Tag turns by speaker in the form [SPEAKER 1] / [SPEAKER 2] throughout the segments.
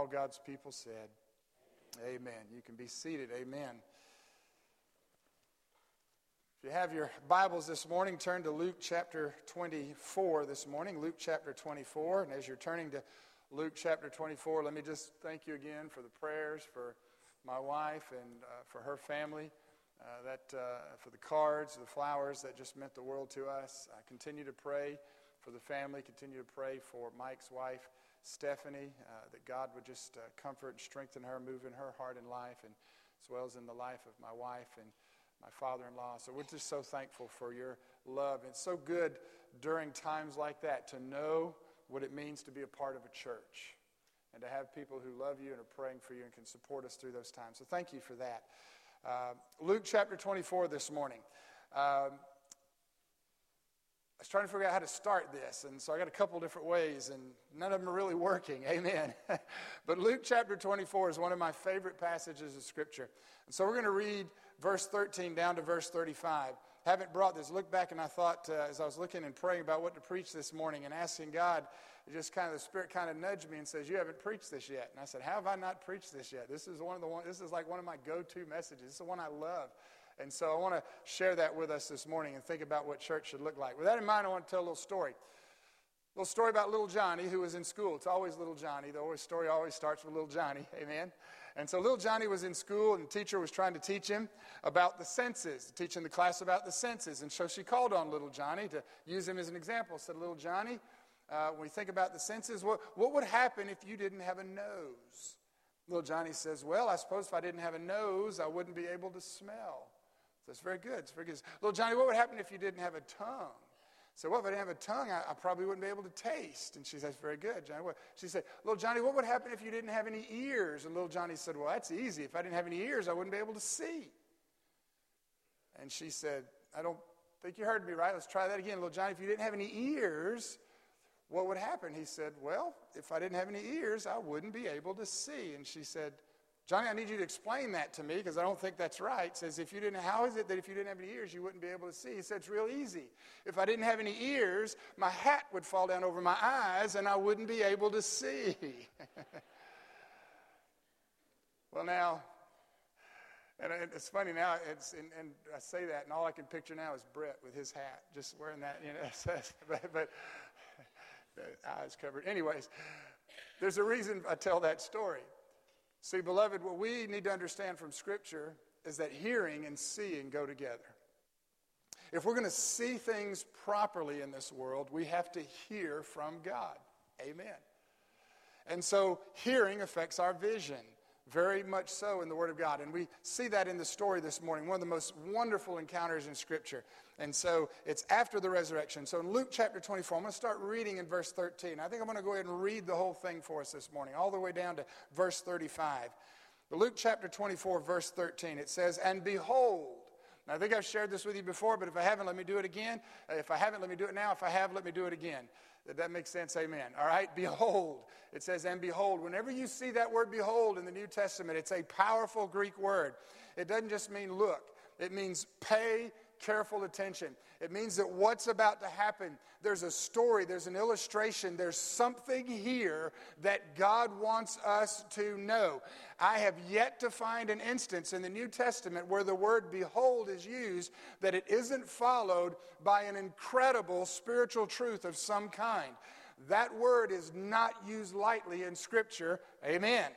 [SPEAKER 1] all God's people said, Amen. You can be seated. Amen. If you have your Bibles this morning, turn to Luke chapter 24 this morning. Luke chapter 24. And as you're turning to Luke chapter 24, let me just thank you again for the prayers for my wife and uh, for her family. Uh, that uh, for the cards, the flowers that just meant the world to us. I continue to pray for the family. Continue to pray for Mike's wife, Stephanie, uh, that God would just uh, comfort and strengthen her, move in her heart and life, and as well as in the life of my wife and my father-in-law. So we're just so thankful for your love. It's so good during times like that to know what it means to be a part of a church and to have people who love you and are praying for you and can support us through those times. So thank you for that. Uh, Luke chapter 24 this morning. Um, was trying to figure out how to start this, and so I got a couple different ways, and none of them are really working. Amen. but Luke chapter 24 is one of my favorite passages of Scripture. And so we're going to read verse 13 down to verse 35. Haven't brought this. Look back, and I thought uh, as I was looking and praying about what to preach this morning and asking God, just kind of the Spirit kind of nudged me and says, "You haven't preached this yet." And I said, "How have I not preached this yet? This is one of the one. This is like one of my go-to messages. This is the one I love." And so I want to share that with us this morning and think about what church should look like. With that in mind, I want to tell a little story. A little story about little Johnny who was in school. It's always little Johnny. The story always starts with little Johnny. Amen. And so little Johnny was in school, and the teacher was trying to teach him about the senses, teaching the class about the senses. And so she called on little Johnny to use him as an example. Said, Little Johnny, uh, when you think about the senses, what, what would happen if you didn't have a nose? Little Johnny says, Well, I suppose if I didn't have a nose, I wouldn't be able to smell. It's very good. It's very good. Little Johnny, what would happen if you didn't have a tongue? So, well, if I didn't have a tongue, I, I, probably wouldn't be able to taste. And she says, very good, Johnny. What? She said, little Johnny, what would happen if you didn't have any ears? And little Johnny said, well, that's easy. If I didn't have any ears, I wouldn't be able to see. And she said, I don't think you heard me right. Let's try that again. Little Johnny, if you didn't have any ears, what would happen? He said, well, if I didn't have any ears, I wouldn't be able to see. And she said, Johnny, I need you to explain that to me because I don't think that's right. says, if you didn't, how is it that if you didn't have any ears, you wouldn't be able to see? He said, it's real easy. If I didn't have any ears, my hat would fall down over my eyes and I wouldn't be able to see. well, now, and it's funny now, it's, and, and, I say that, and all I can picture now is Brett with his hat, just wearing that, you know, but, but eyes covered. Anyways, there's a reason I tell that story. See, beloved, what we need to understand from Scripture is that hearing and seeing go together. If we're going to see things properly in this world, we have to hear from God. Amen. And so, hearing affects our vision very much so in the Word of God. And we see that in the story this morning, one of the most wonderful encounters in Scripture. And so it's after the resurrection. So in Luke chapter 24, I'm going to start reading in verse 13. I think I'm going to go ahead and read the whole thing for us this morning, all the way down to verse 35. But Luke chapter 24, verse 13, it says, And behold, I think I've shared this with you before, but if I haven't, let me do it again. If I haven't, let me do it now. If I have, let me do it again. Did that make sense? Amen. All right, behold. It says, and behold. Whenever you see that word behold in the New Testament, it's a powerful Greek word. It doesn't just mean look, it means pay careful attention. It means that what's about to happen, there's a story, there's an illustration, there's something here that God wants us to know. I have yet to find an instance in the New Testament where the word behold is used that it isn't followed by an incredible spiritual truth of some kind. That word is not used lightly in Scripture. Amen.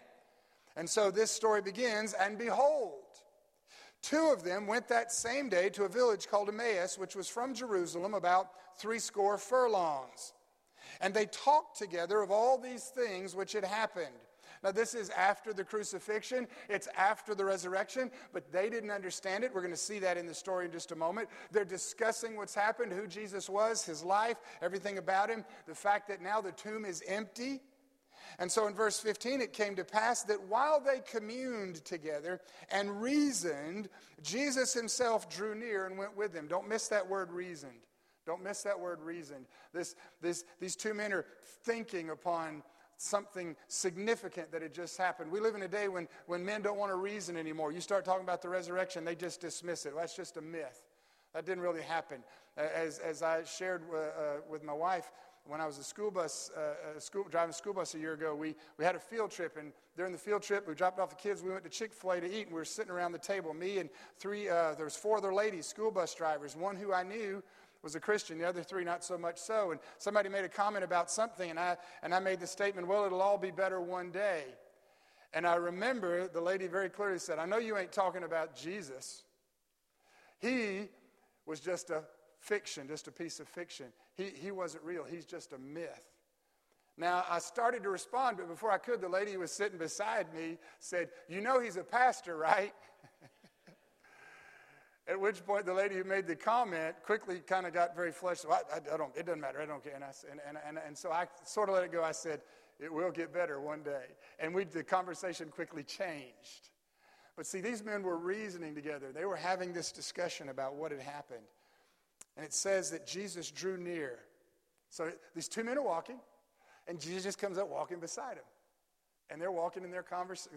[SPEAKER 1] And so this story begins, and behold, Two of them went that same day to a village called Emmaus, which was from Jerusalem about threescore furlongs. And they talked together of all these things which had happened. Now, this is after the crucifixion, it's after the resurrection, but they didn't understand it. We're going to see that in the story in just a moment. They're discussing what's happened, who Jesus was, his life, everything about him, the fact that now the tomb is empty. And so in verse 15, it came to pass that while they communed together and reasoned, Jesus himself drew near and went with them. Don't miss that word reasoned. Don't miss that word reasoned. This, this, these two men are thinking upon something significant that had just happened. We live in a day when, when men don't want to reason anymore. You start talking about the resurrection, they just dismiss it. Well, that's just a myth. That didn't really happen. As, as I shared uh, uh, with my wife, when I was a school bus, uh, a school, driving a school bus a year ago, we, we had a field trip. And during the field trip, we dropped off the kids. We went to Chick fil A to eat. And we were sitting around the table. Me and three, uh, there was four other ladies, school bus drivers. One who I knew was a Christian, the other three not so much so. And somebody made a comment about something, and I, and I made the statement, well, it'll all be better one day. And I remember the lady very clearly said, I know you ain't talking about Jesus. He was just a fiction, just a piece of fiction. He, he wasn't real, he's just a myth. Now, I started to respond, but before I could, the lady who was sitting beside me said, You know he's a pastor, right? At which point, the lady who made the comment quickly kind of got very flushed. Well, I, I, don't, it doesn't matter. I don't care. And, I, and, and, and, and so I sort of let it go. I said, It will get better one day. And we, the conversation quickly changed. But see, these men were reasoning together. They were having this discussion about what had happened. And it says that Jesus drew near. So these two men are walking, and Jesus comes up walking beside him. And they're walking and they're,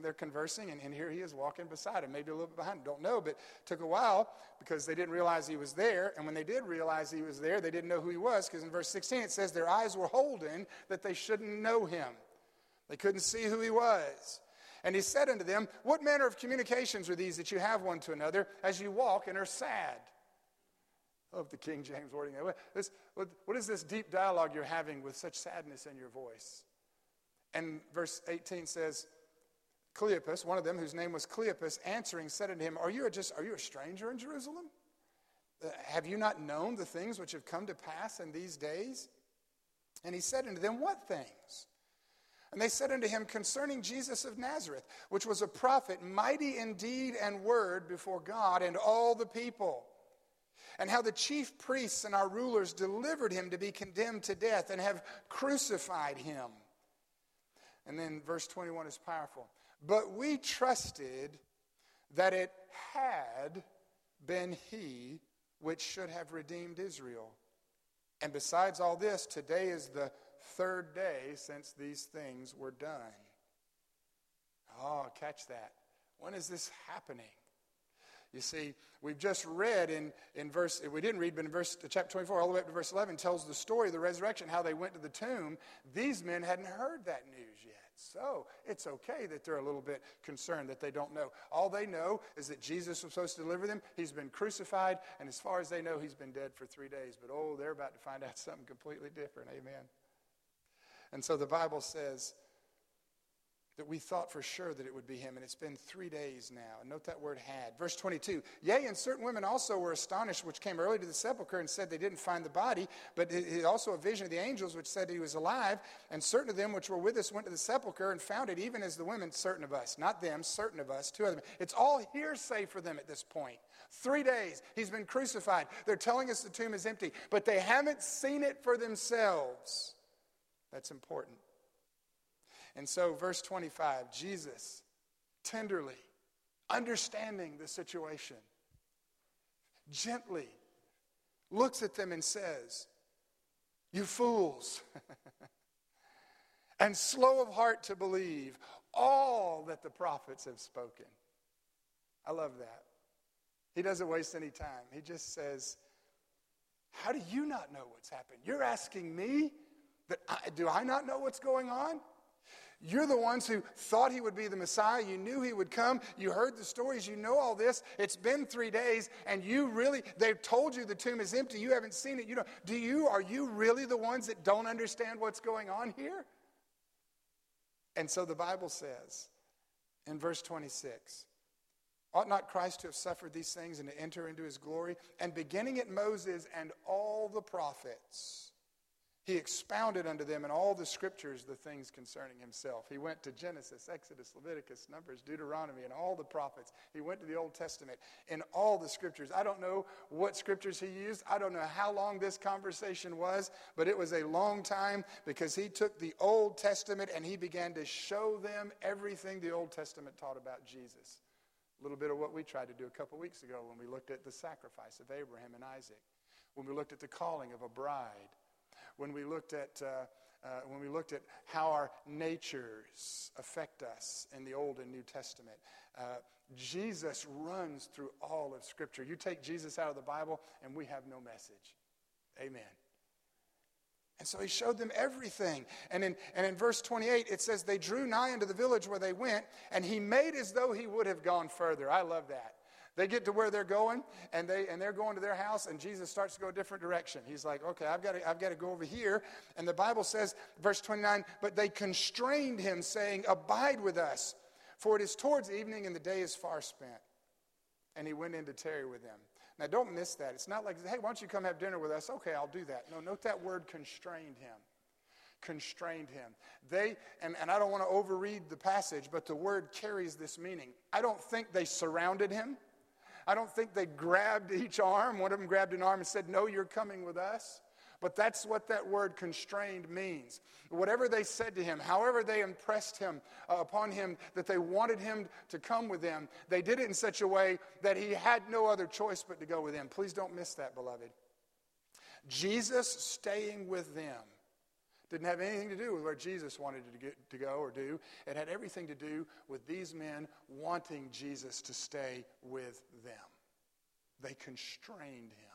[SPEAKER 1] they're conversing, and, and here he is walking beside him, maybe a little bit behind him. Don't know, but took a while because they didn't realize he was there. And when they did realize he was there, they didn't know who he was because in verse 16 it says their eyes were holden that they shouldn't know him. They couldn't see who he was. And he said unto them, What manner of communications are these that you have one to another as you walk and are sad? Of the King James wording. What is this deep dialogue you're having with such sadness in your voice? And verse 18 says, Cleopas, one of them whose name was Cleopas, answering said unto him, Are you a, just, are you a stranger in Jerusalem? Uh, have you not known the things which have come to pass in these days? And he said unto them, What things? And they said unto him, Concerning Jesus of Nazareth, which was a prophet, mighty in deed and word before God and all the people. And how the chief priests and our rulers delivered him to be condemned to death and have crucified him. And then verse 21 is powerful. But we trusted that it had been he which should have redeemed Israel. And besides all this, today is the third day since these things were done. Oh, catch that. When is this happening? You see, we've just read in, in verse, we didn't read, but in verse uh, chapter 24, all the way up to verse 11, tells the story of the resurrection, how they went to the tomb. These men hadn't heard that news yet. So it's okay that they're a little bit concerned that they don't know. All they know is that Jesus was supposed to deliver them. He's been crucified, and as far as they know, he's been dead for three days. But oh, they're about to find out something completely different. Amen. And so the Bible says that we thought for sure that it would be him, and it's been three days now. And note that word had. Verse 22 Yea, and certain women also were astonished, which came early to the sepulchre and said they didn't find the body, but it, also a vision of the angels which said he was alive. And certain of them which were with us went to the sepulchre and found it, even as the women, certain of us, not them, certain of us, two of them. It's all hearsay for them at this point. Three days, he's been crucified. They're telling us the tomb is empty, but they haven't seen it for themselves. That's important. And so, verse 25, Jesus tenderly, understanding the situation, gently looks at them and says, You fools, and slow of heart to believe all that the prophets have spoken. I love that. He doesn't waste any time. He just says, How do you not know what's happened? You're asking me that I, do I not know what's going on? You're the ones who thought he would be the Messiah. You knew he would come. You heard the stories. You know all this. It's been three days, and you really, they've told you the tomb is empty. You haven't seen it. You know, do you, are you really the ones that don't understand what's going on here? And so the Bible says in verse 26 Ought not Christ to have suffered these things and to enter into his glory? And beginning at Moses and all the prophets, he expounded unto them in all the scriptures the things concerning himself. He went to Genesis, Exodus, Leviticus, Numbers, Deuteronomy, and all the prophets. He went to the Old Testament in all the scriptures. I don't know what scriptures he used. I don't know how long this conversation was, but it was a long time because he took the Old Testament and he began to show them everything the Old Testament taught about Jesus. A little bit of what we tried to do a couple weeks ago when we looked at the sacrifice of Abraham and Isaac, when we looked at the calling of a bride when we looked at, uh, uh, when we looked at how our natures affect us in the Old and New Testament. Uh, Jesus runs through all of Scripture. You take Jesus out of the Bible, and we have no message. Amen. And so he showed them everything. And in, and in verse 28, it says, They drew nigh unto the village where they went, and he made as though he would have gone further. I love that. They get to where they're going, and, they, and they're going to their house, and Jesus starts to go a different direction. He's like, okay, I've got, to, I've got to go over here. And the Bible says, verse 29, but they constrained him, saying, Abide with us, for it is towards evening, and the day is far spent. And he went in to tarry with them. Now, don't miss that. It's not like, hey, why don't you come have dinner with us? Okay, I'll do that. No, note that word constrained him. Constrained him. They, and, and I don't want to overread the passage, but the word carries this meaning. I don't think they surrounded him. I don't think they grabbed each arm. One of them grabbed an arm and said, No, you're coming with us. But that's what that word constrained means. Whatever they said to him, however they impressed him uh, upon him that they wanted him to come with them, they did it in such a way that he had no other choice but to go with them. Please don't miss that, beloved. Jesus staying with them didn't have anything to do with where Jesus wanted to, get, to go or do. It had everything to do with these men wanting Jesus to stay with them. They constrained him.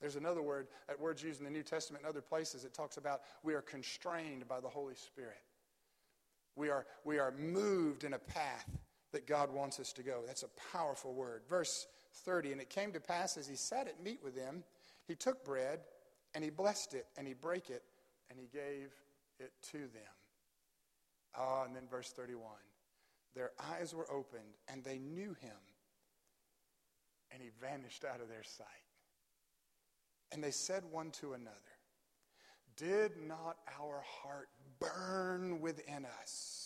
[SPEAKER 1] There's another word, that word's used in the New Testament in other places. It talks about we are constrained by the Holy Spirit. We are, we are moved in a path that God wants us to go. That's a powerful word. Verse 30 And it came to pass as he sat at meat with them, he took bread and he blessed it and he brake it and he gave it to them. Ah, and then verse 31 Their eyes were opened and they knew him, and he vanished out of their sight. And they said one to another, Did not our heart burn within us?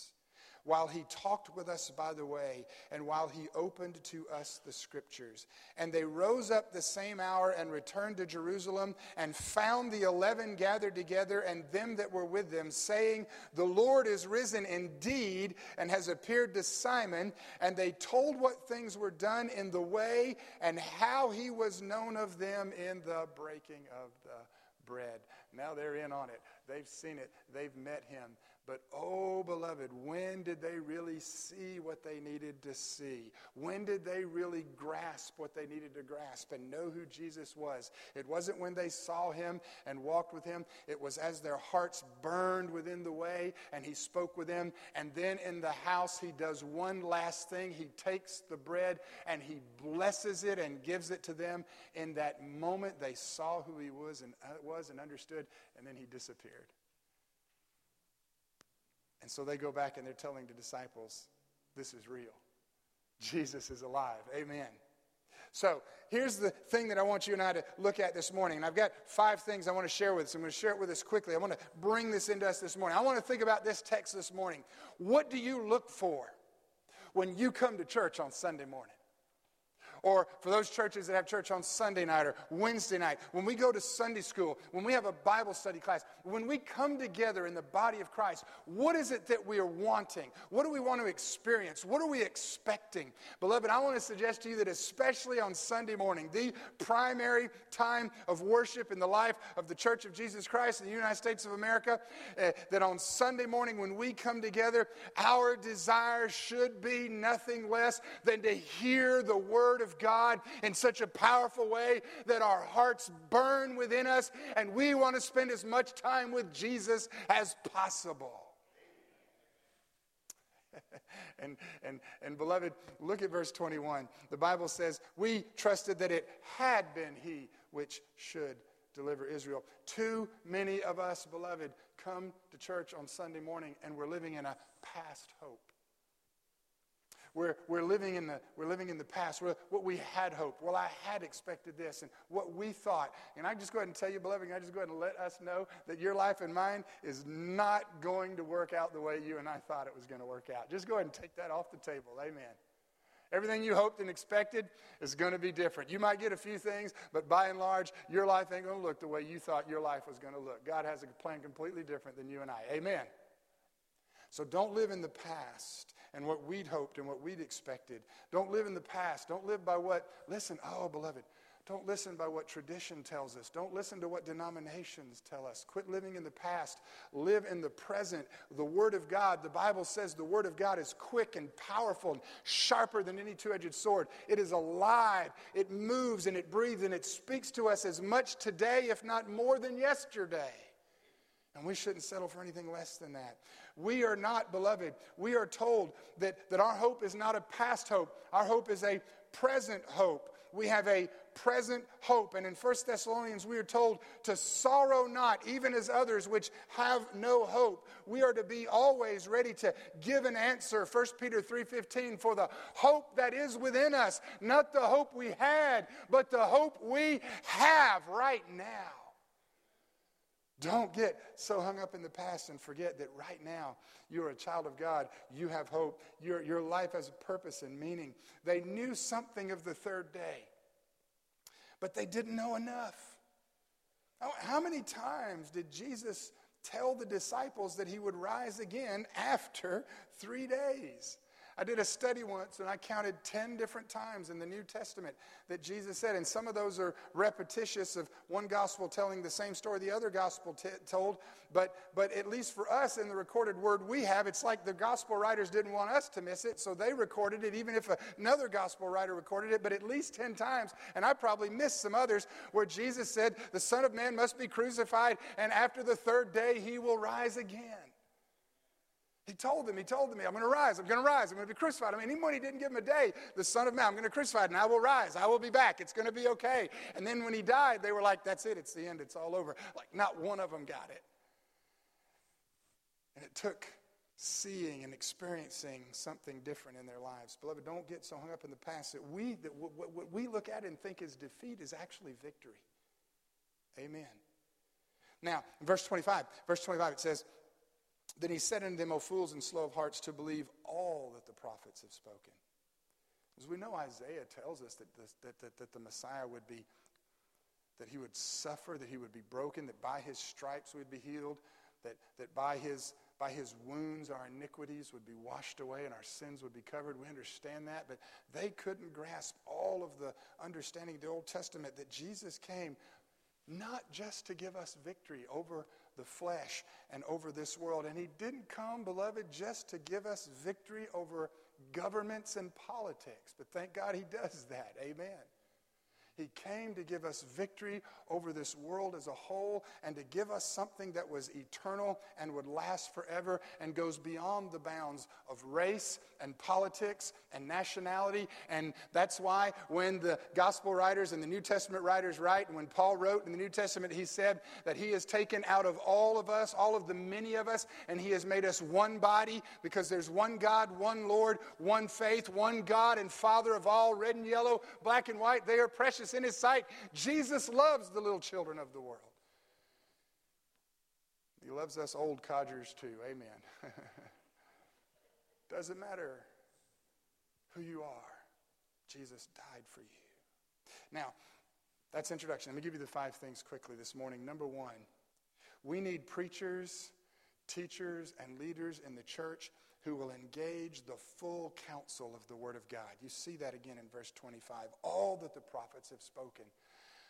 [SPEAKER 1] While he talked with us by the way, and while he opened to us the scriptures. And they rose up the same hour and returned to Jerusalem, and found the eleven gathered together, and them that were with them, saying, The Lord is risen indeed, and has appeared to Simon. And they told what things were done in the way, and how he was known of them in the breaking of the bread. Now they're in on it. They've seen it. They've met him. But oh, beloved, when did they really see what they needed to see? When did they really grasp what they needed to grasp and know who Jesus was? It wasn't when they saw him and walked with him, it was as their hearts burned within the way and he spoke with them. And then in the house, he does one last thing. He takes the bread and he blesses it and gives it to them. In that moment, they saw who he was and, uh, was and understood, and then he disappeared. And so they go back and they're telling the disciples, this is real. Jesus is alive. Amen. So here's the thing that I want you and I to look at this morning. And I've got five things I want to share with us. I'm going to share it with us quickly. I want to bring this into us this morning. I want to think about this text this morning. What do you look for when you come to church on Sunday morning? Or for those churches that have church on Sunday night or Wednesday night, when we go to Sunday school, when we have a Bible study class, when we come together in the body of Christ, what is it that we are wanting? What do we want to experience? What are we expecting? Beloved, I want to suggest to you that especially on Sunday morning, the primary time of worship in the life of the Church of Jesus Christ in the United States of America, uh, that on Sunday morning when we come together, our desire should be nothing less than to hear the Word of God in such a powerful way that our hearts burn within us and we want to spend as much time with Jesus as possible. and, and, and beloved, look at verse 21. The Bible says, We trusted that it had been He which should deliver Israel. Too many of us, beloved, come to church on Sunday morning and we're living in a past hope. We're, we're, living in the, we're living in the past. We're, what we had hoped. Well, I had expected this and what we thought. And I just go ahead and tell you, beloved, I just go ahead and let us know that your life and mine is not going to work out the way you and I thought it was going to work out. Just go ahead and take that off the table. Amen. Everything you hoped and expected is going to be different. You might get a few things, but by and large, your life ain't going to look the way you thought your life was going to look. God has a plan completely different than you and I. Amen. So don't live in the past and what we'd hoped and what we'd expected. Don't live in the past. Don't live by what, listen, oh, beloved, don't listen by what tradition tells us. Don't listen to what denominations tell us. Quit living in the past. Live in the present. The Word of God, the Bible says the Word of God is quick and powerful and sharper than any two edged sword. It is alive, it moves and it breathes and it speaks to us as much today, if not more than yesterday. And we shouldn't settle for anything less than that. We are not, beloved, we are told that, that our hope is not a past hope. Our hope is a present hope. We have a present hope. And in 1 Thessalonians, we are told to sorrow not, even as others which have no hope. We are to be always ready to give an answer. 1 Peter 3:15, for the hope that is within us, not the hope we had, but the hope we have right now. Don't get so hung up in the past and forget that right now you're a child of God. You have hope. Your, your life has a purpose and meaning. They knew something of the third day but they didn't know enough. Oh, how many times did Jesus tell the disciples that he would rise again after three days? I did a study once and I counted 10 different times in the New Testament that Jesus said, and some of those are repetitious of one gospel telling the same story the other gospel t- told, but, but at least for us in the recorded word we have, it's like the gospel writers didn't want us to miss it, so they recorded it, even if another gospel writer recorded it, but at least 10 times, and I probably missed some others, where Jesus said, The Son of Man must be crucified, and after the third day he will rise again. He told them, he told them, I'm going to rise, I'm going to rise, I'm going to be crucified. I mean, even when he didn't give him a day, the Son of Man, I'm going to crucify it, and I will rise, I will be back, it's going to be okay. And then when he died, they were like, that's it, it's the end, it's all over. Like, not one of them got it. And it took seeing and experiencing something different in their lives. Beloved, don't get so hung up in the past that we, that what, what we look at and think is defeat is actually victory. Amen. Now, in verse 25, verse 25, it says, then he said unto them, O fools and slow of hearts, to believe all that the prophets have spoken. As we know, Isaiah tells us that, that, that, that the Messiah would be, that he would suffer, that he would be broken, that by his stripes we'd be healed, that, that by, his, by his wounds our iniquities would be washed away and our sins would be covered. We understand that, but they couldn't grasp all of the understanding of the Old Testament that Jesus came not just to give us victory over the flesh and over this world. And he didn't come, beloved, just to give us victory over governments and politics. But thank God he does that. Amen. He came to give us victory over this world as a whole and to give us something that was eternal and would last forever and goes beyond the bounds of race and politics and nationality. And that's why when the gospel writers and the New Testament writers write, and when Paul wrote in the New Testament, he said that he has taken out of all of us, all of the many of us, and he has made us one body because there's one God, one Lord, one faith, one God and Father of all, red and yellow, black and white. They are precious in his sight. Jesus loves the little children of the world. He loves us old codgers too. Amen. Doesn't matter who you are, Jesus died for you. Now, that's introduction. Let me give you the five things quickly this morning. Number one, we need preachers, teachers, and leaders in the church who will engage the full counsel of the Word of God. You see that again in verse 25. All that the prophets have spoken.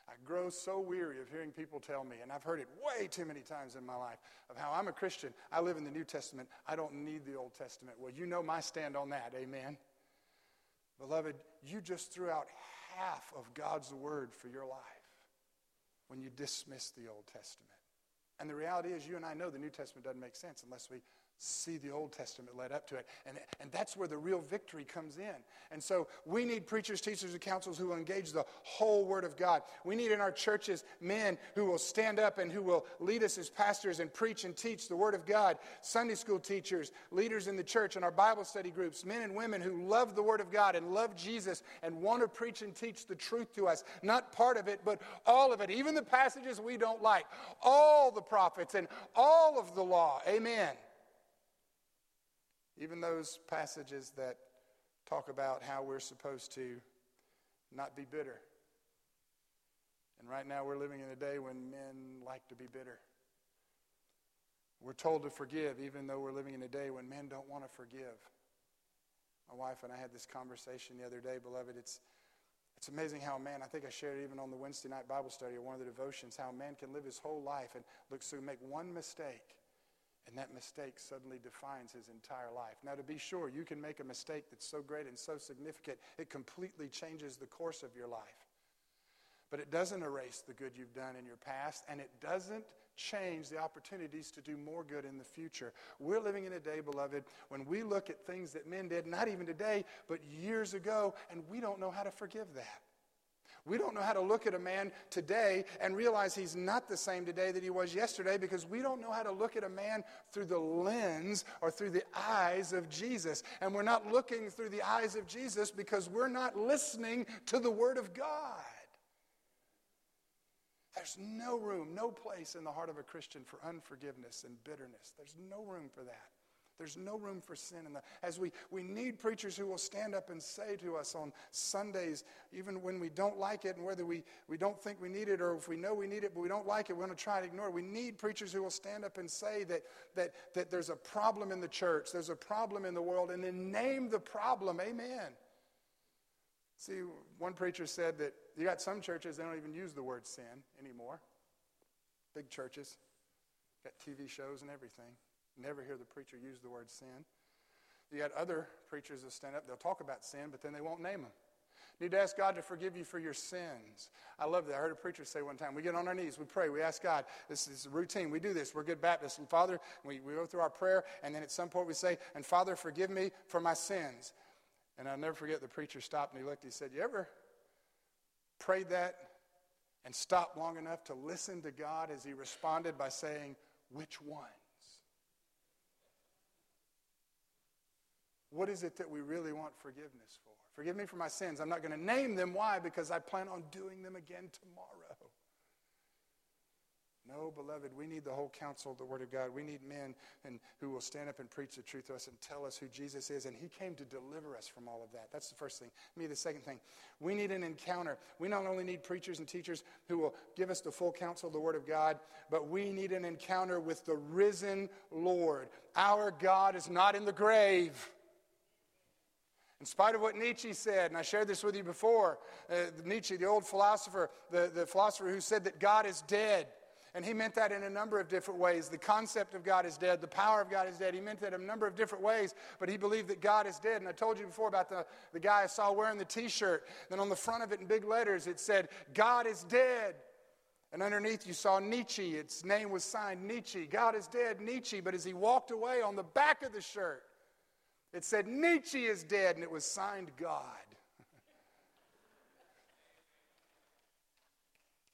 [SPEAKER 1] I grow so weary of hearing people tell me, and I've heard it way too many times in my life, of how I'm a Christian. I live in the New Testament. I don't need the Old Testament. Well, you know my stand on that. Amen. Beloved, you just threw out half of God's Word for your life when you dismiss the Old Testament. And the reality is, you and I know the New Testament doesn't make sense unless we see the Old Testament led up to it. And, and that's where the real victory comes in. And so we need preachers, teachers, and counselors who will engage the whole Word of God. We need in our churches men who will stand up and who will lead us as pastors and preach and teach the Word of God. Sunday school teachers, leaders in the church, and our Bible study groups, men and women who love the Word of God and love Jesus and want to preach and teach the truth to us. Not part of it, but all of it. Even the passages we don't like. All the prophets and all of the law. Amen. Even those passages that talk about how we're supposed to not be bitter. And right now we're living in a day when men like to be bitter. We're told to forgive, even though we're living in a day when men don't want to forgive. My wife and I had this conversation the other day, beloved. It's, it's amazing how a man, I think I shared it even on the Wednesday night Bible study or one of the devotions, how a man can live his whole life and looks to make one mistake and that mistake suddenly defines his entire life. Now, to be sure, you can make a mistake that's so great and so significant, it completely changes the course of your life. But it doesn't erase the good you've done in your past, and it doesn't change the opportunities to do more good in the future. We're living in a day, beloved, when we look at things that men did, not even today, but years ago, and we don't know how to forgive that. We don't know how to look at a man today and realize he's not the same today that he was yesterday because we don't know how to look at a man through the lens or through the eyes of Jesus. And we're not looking through the eyes of Jesus because we're not listening to the Word of God. There's no room, no place in the heart of a Christian for unforgiveness and bitterness. There's no room for that. There's no room for sin in that. As we, we need preachers who will stand up and say to us on Sundays, even when we don't like it and whether we, we don't think we need it or if we know we need it but we don't like it, we're going to try to ignore it. We need preachers who will stand up and say that, that, that there's a problem in the church, there's a problem in the world, and then name the problem. Amen. See, one preacher said that you got some churches, they don't even use the word sin anymore. Big churches, got TV shows and everything. Never hear the preacher use the word sin. You got other preachers that stand up, they'll talk about sin, but then they won't name them. You need to ask God to forgive you for your sins. I love that. I heard a preacher say one time, we get on our knees, we pray, we ask God. This is routine. We do this. We're good Baptists. And Father, we, we go through our prayer, and then at some point we say, and Father, forgive me for my sins. And I'll never forget the preacher stopped and he looked, he said, You ever prayed that and stopped long enough to listen to God as he responded by saying, Which one? What is it that we really want forgiveness for? Forgive me for my sins. I'm not going to name them. Why? Because I plan on doing them again tomorrow. No, beloved, we need the whole counsel of the Word of God. We need men and, who will stand up and preach the truth to us and tell us who Jesus is. And He came to deliver us from all of that. That's the first thing. Me, the second thing. We need an encounter. We not only need preachers and teachers who will give us the full counsel of the Word of God, but we need an encounter with the risen Lord. Our God is not in the grave. In spite of what Nietzsche said, and I shared this with you before, uh, Nietzsche, the old philosopher, the, the philosopher who said that God is dead. And he meant that in a number of different ways. The concept of God is dead, the power of God is dead. He meant that in a number of different ways, but he believed that God is dead. And I told you before about the, the guy I saw wearing the t shirt. Then on the front of it in big letters, it said, God is dead. And underneath you saw Nietzsche. Its name was signed Nietzsche. God is dead, Nietzsche. But as he walked away on the back of the shirt, it said, Nietzsche is dead, and it was signed God.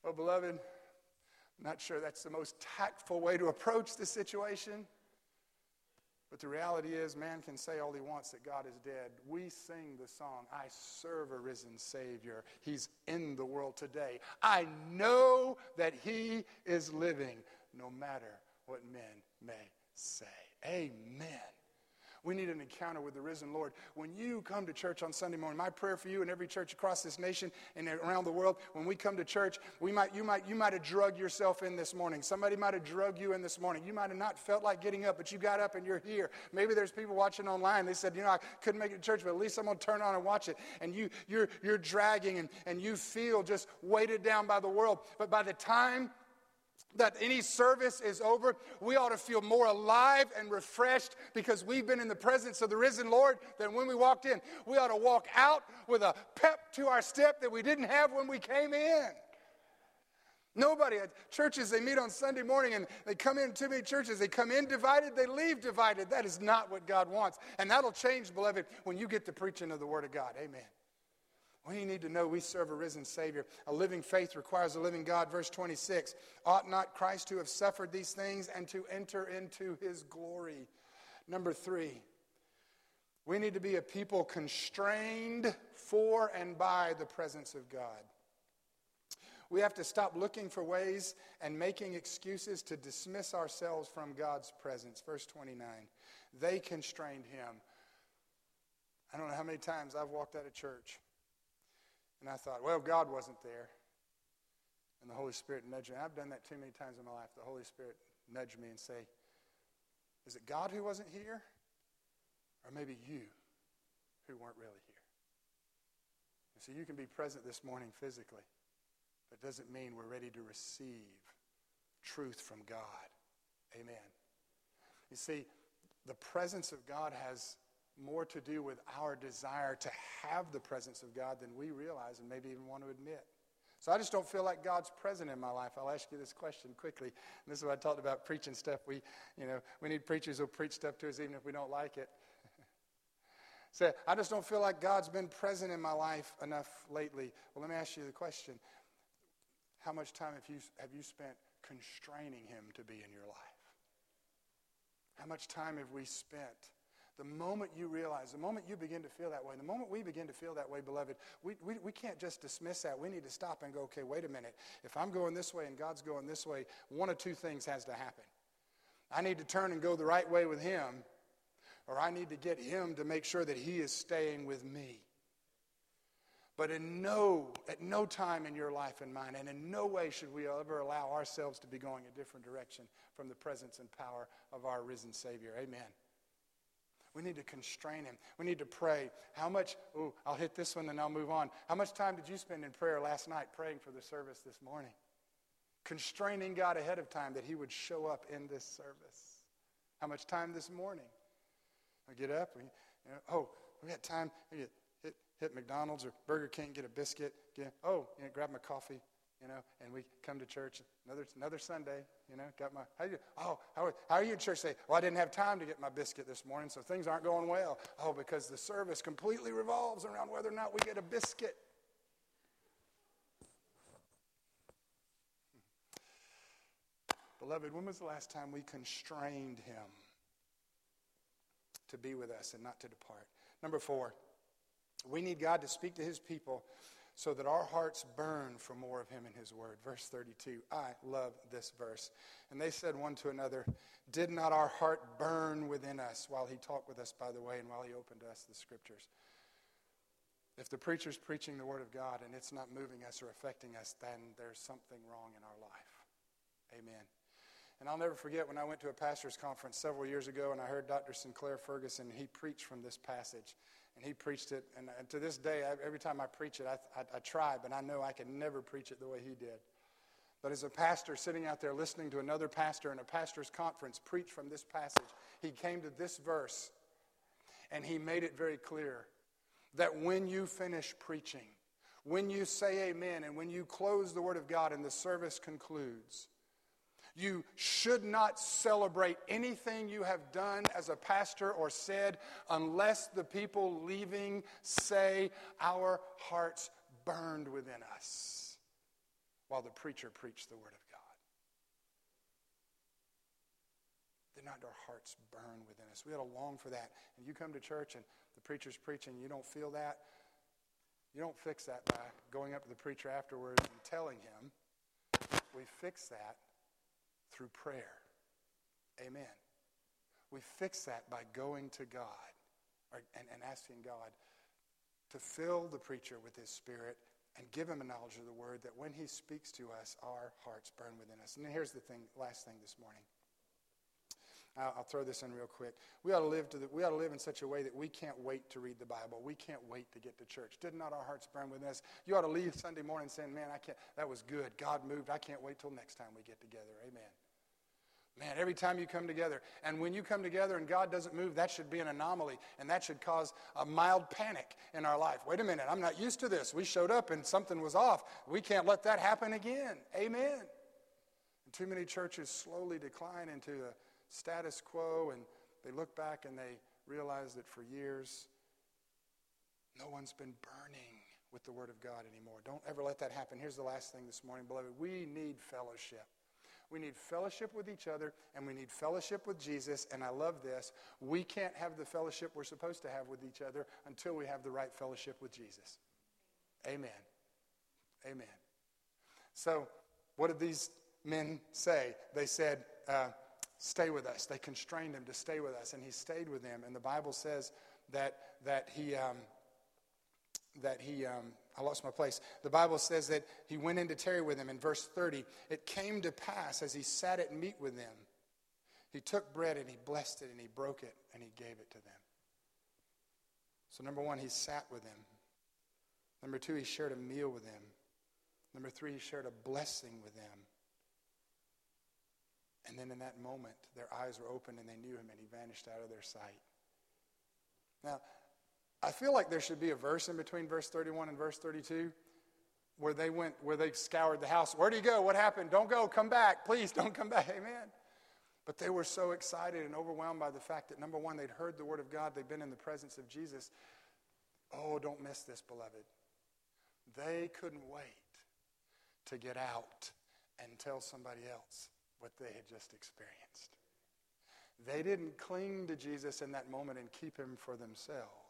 [SPEAKER 1] well, oh, beloved, I'm not sure that's the most tactful way to approach the situation. But the reality is, man can say all he wants that God is dead. We sing the song, I serve a risen Savior. He's in the world today. I know that He is living, no matter what men may say. Amen. We need an encounter with the risen Lord. When you come to church on Sunday morning, my prayer for you and every church across this nation and around the world, when we come to church, we might, you, might, you might have drugged yourself in this morning. Somebody might have drugged you in this morning. You might have not felt like getting up, but you got up and you're here. Maybe there's people watching online. They said, you know, I couldn't make it to church, but at least I'm going to turn on and watch it. And you, you're, you're dragging and, and you feel just weighted down by the world. But by the time that any service is over, we ought to feel more alive and refreshed because we've been in the presence of the risen Lord than when we walked in. We ought to walk out with a pep to our step that we didn't have when we came in. Nobody at churches, they meet on Sunday morning and they come in too many churches. They come in divided, they leave divided. That is not what God wants. And that'll change, beloved, when you get the preaching of the Word of God. Amen. We need to know we serve a risen Savior. A living faith requires a living God. Verse 26 Ought not Christ to have suffered these things and to enter into his glory? Number three, we need to be a people constrained for and by the presence of God. We have to stop looking for ways and making excuses to dismiss ourselves from God's presence. Verse 29 They constrained him. I don't know how many times I've walked out of church and I thought, well, God wasn't there. And the Holy Spirit nudged me. I've done that too many times in my life. The Holy Spirit nudged me and say, is it God who wasn't here? Or maybe you who weren't really here? And so you can be present this morning physically, but it doesn't mean we're ready to receive truth from God. Amen. You see, the presence of God has more to do with our desire to have the presence of God than we realize and maybe even want to admit. So I just don't feel like God's present in my life. I'll ask you this question quickly. And this is what I talked about preaching stuff. We, you know, we need preachers who'll preach stuff to us even if we don't like it. Say, so I just don't feel like God's been present in my life enough lately. Well, let me ask you the question. How much time have you, have you spent constraining him to be in your life? How much time have we spent the moment you realize, the moment you begin to feel that way, the moment we begin to feel that way, beloved, we, we, we can't just dismiss that. We need to stop and go, okay, wait a minute. If I'm going this way and God's going this way, one of two things has to happen. I need to turn and go the right way with Him, or I need to get Him to make sure that He is staying with me. But in no, at no time in your life and mine, and in no way should we ever allow ourselves to be going a different direction from the presence and power of our risen Savior. Amen. We need to constrain him. We need to pray. How much, oh, I'll hit this one and I'll move on. How much time did you spend in prayer last night praying for the service this morning? Constraining God ahead of time that he would show up in this service. How much time this morning? I get up. We, you know, oh, we got time. Hit, hit McDonald's or Burger King, get a biscuit. Get, oh, you know, grab my coffee you know, and we come to church another another Sunday, you know, got my how you oh how, how are you in church? Say, well, I didn't have time to get my biscuit this morning, so things aren't going well. Oh, because the service completely revolves around whether or not we get a biscuit. Beloved, when was the last time we constrained him to be with us and not to depart? Number four, we need God to speak to his people so that our hearts burn for more of him and his word. Verse 32. I love this verse. And they said one to another, Did not our heart burn within us while he talked with us by the way and while he opened to us the scriptures? If the preacher's preaching the word of God and it's not moving us or affecting us, then there's something wrong in our life. Amen. And I'll never forget when I went to a pastor's conference several years ago and I heard Dr. Sinclair Ferguson, he preached from this passage and he preached it. And, and to this day, every time I preach it, I, I, I try, but I know I can never preach it the way he did. But as a pastor sitting out there listening to another pastor in a pastor's conference preach from this passage, he came to this verse and he made it very clear that when you finish preaching, when you say amen, and when you close the Word of God and the service concludes, you should not celebrate anything you have done as a pastor or said unless the people leaving say, Our hearts burned within us while the preacher preached the Word of God. Did not our hearts burn within us? We ought to long for that. And you come to church and the preacher's preaching, you don't feel that. You don't fix that by going up to the preacher afterwards and telling him. We fix that through prayer. Amen. We fix that by going to God and, and asking God to fill the preacher with his spirit and give him a knowledge of the word that when he speaks to us, our hearts burn within us. And here's the thing, last thing this morning. I'll, I'll throw this in real quick. We ought to live to the, we ought to live in such a way that we can't wait to read the Bible. We can't wait to get to church. Did not our hearts burn within us? You ought to leave Sunday morning saying, "Man, I can't. That was good. God moved. I can't wait till next time we get together." Amen. Man, every time you come together, and when you come together and God doesn't move, that should be an anomaly, and that should cause a mild panic in our life. Wait a minute, I'm not used to this. We showed up and something was off. We can't let that happen again. Amen. And too many churches slowly decline into a status quo, and they look back and they realize that for years, no one's been burning with the Word of God anymore. Don't ever let that happen. Here's the last thing this morning, beloved. We need fellowship. We need fellowship with each other and we need fellowship with Jesus. And I love this. We can't have the fellowship we're supposed to have with each other until we have the right fellowship with Jesus. Amen. Amen. So, what did these men say? They said, uh, Stay with us. They constrained him to stay with us, and he stayed with them. And the Bible says that, that he. Um, that he um, I lost my place. The Bible says that he went in to tarry with them in verse 30. It came to pass as he sat at meat with them, he took bread and he blessed it and he broke it and he gave it to them. So, number one, he sat with them. Number two, he shared a meal with them. Number three, he shared a blessing with them. And then in that moment, their eyes were opened and they knew him and he vanished out of their sight. Now, I feel like there should be a verse in between verse 31 and verse 32. where they went, where they scoured the house. Where do you go? What happened? Don't go. Come back. Please don't come back. Amen. But they were so excited and overwhelmed by the fact that number one, they'd heard the word of God, they'd been in the presence of Jesus. Oh, don't miss this, beloved. They couldn't wait to get out and tell somebody else what they had just experienced. They didn't cling to Jesus in that moment and keep him for themselves.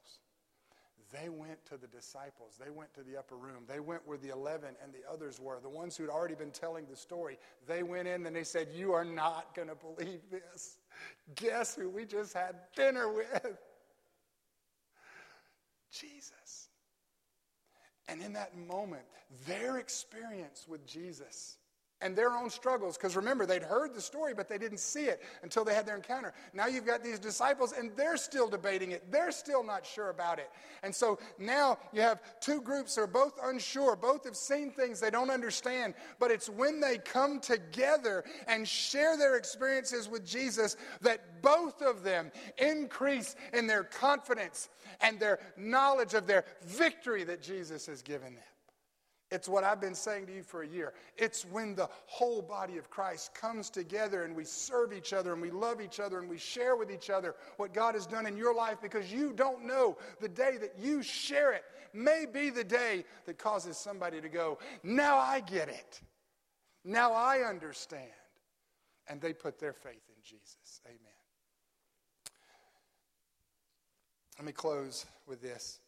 [SPEAKER 1] They went to the disciples. They went to the upper room. They went where the 11 and the others were, the ones who'd already been telling the story. They went in and they said, You are not going to believe this. Guess who we just had dinner with? Jesus. And in that moment, their experience with Jesus and their own struggles. Because remember, they'd heard the story, but they didn't see it until they had their encounter. Now you've got these disciples, and they're still debating it. They're still not sure about it. And so now you have two groups that are both unsure. Both have seen things they don't understand. But it's when they come together and share their experiences with Jesus that both of them increase in their confidence and their knowledge of their victory that Jesus has given them. It's what I've been saying to you for a year. It's when the whole body of Christ comes together and we serve each other and we love each other and we share with each other what God has done in your life because you don't know the day that you share it may be the day that causes somebody to go, Now I get it. Now I understand. And they put their faith in Jesus. Amen. Let me close with this.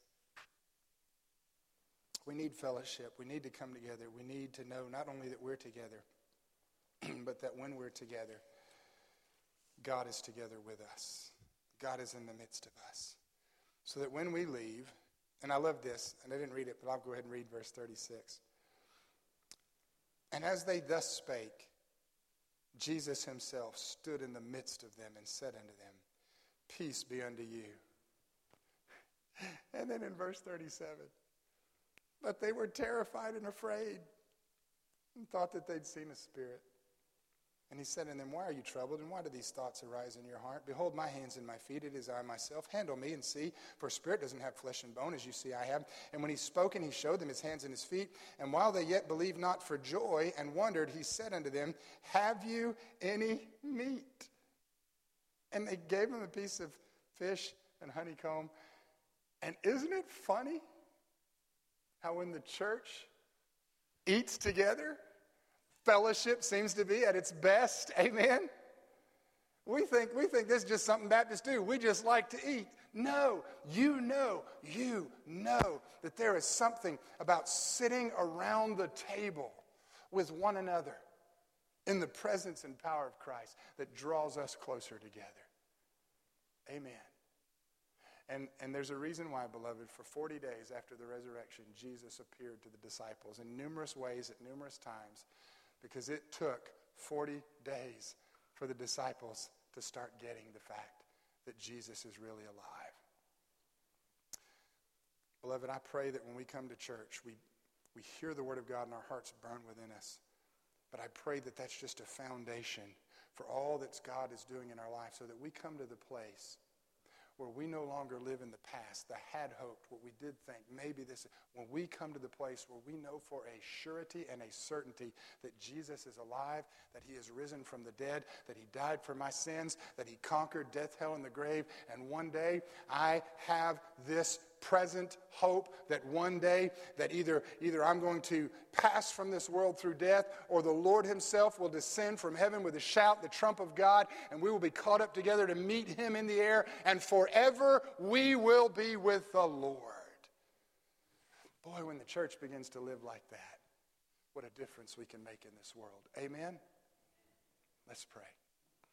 [SPEAKER 1] We need fellowship. We need to come together. We need to know not only that we're together, but that when we're together, God is together with us. God is in the midst of us. So that when we leave, and I love this, and I didn't read it, but I'll go ahead and read verse 36. And as they thus spake, Jesus himself stood in the midst of them and said unto them, Peace be unto you. And then in verse 37, but they were terrified and afraid and thought that they'd seen a spirit. And he said to them, Why are you troubled, and why do these thoughts arise in your heart? Behold, my hands and my feet, it is I myself. Handle me and see, for spirit doesn't have flesh and bone, as you see I have. And when he spoke, and he showed them his hands and his feet. And while they yet believed not for joy and wondered, he said unto them, Have you any meat? And they gave him a piece of fish and honeycomb. And isn't it funny? How when the church eats together, fellowship seems to be at its best. Amen. We think we think this is just something Baptists do. We just like to eat. No, you know, you know that there is something about sitting around the table with one another in the presence and power of Christ that draws us closer together. Amen. And, and there's a reason why, beloved, for 40 days after the resurrection, Jesus appeared to the disciples in numerous ways at numerous times because it took 40 days for the disciples to start getting the fact that Jesus is really alive. Beloved, I pray that when we come to church, we, we hear the Word of God and our hearts burn within us. But I pray that that's just a foundation for all that God is doing in our life so that we come to the place where we no longer live in the past, the had hoped, what we did think, maybe this, when we come to the place where we know for a surety and a certainty that Jesus is alive, that he is risen from the dead, that he died for my sins, that he conquered death, hell, and the grave, and one day I have this present hope that one day that either either I'm going to pass from this world through death or the Lord himself will descend from heaven with a shout the trump of God and we will be caught up together to meet him in the air and forever we will be with the Lord. Boy, when the church begins to live like that, what a difference we can make in this world. Amen. Let's pray.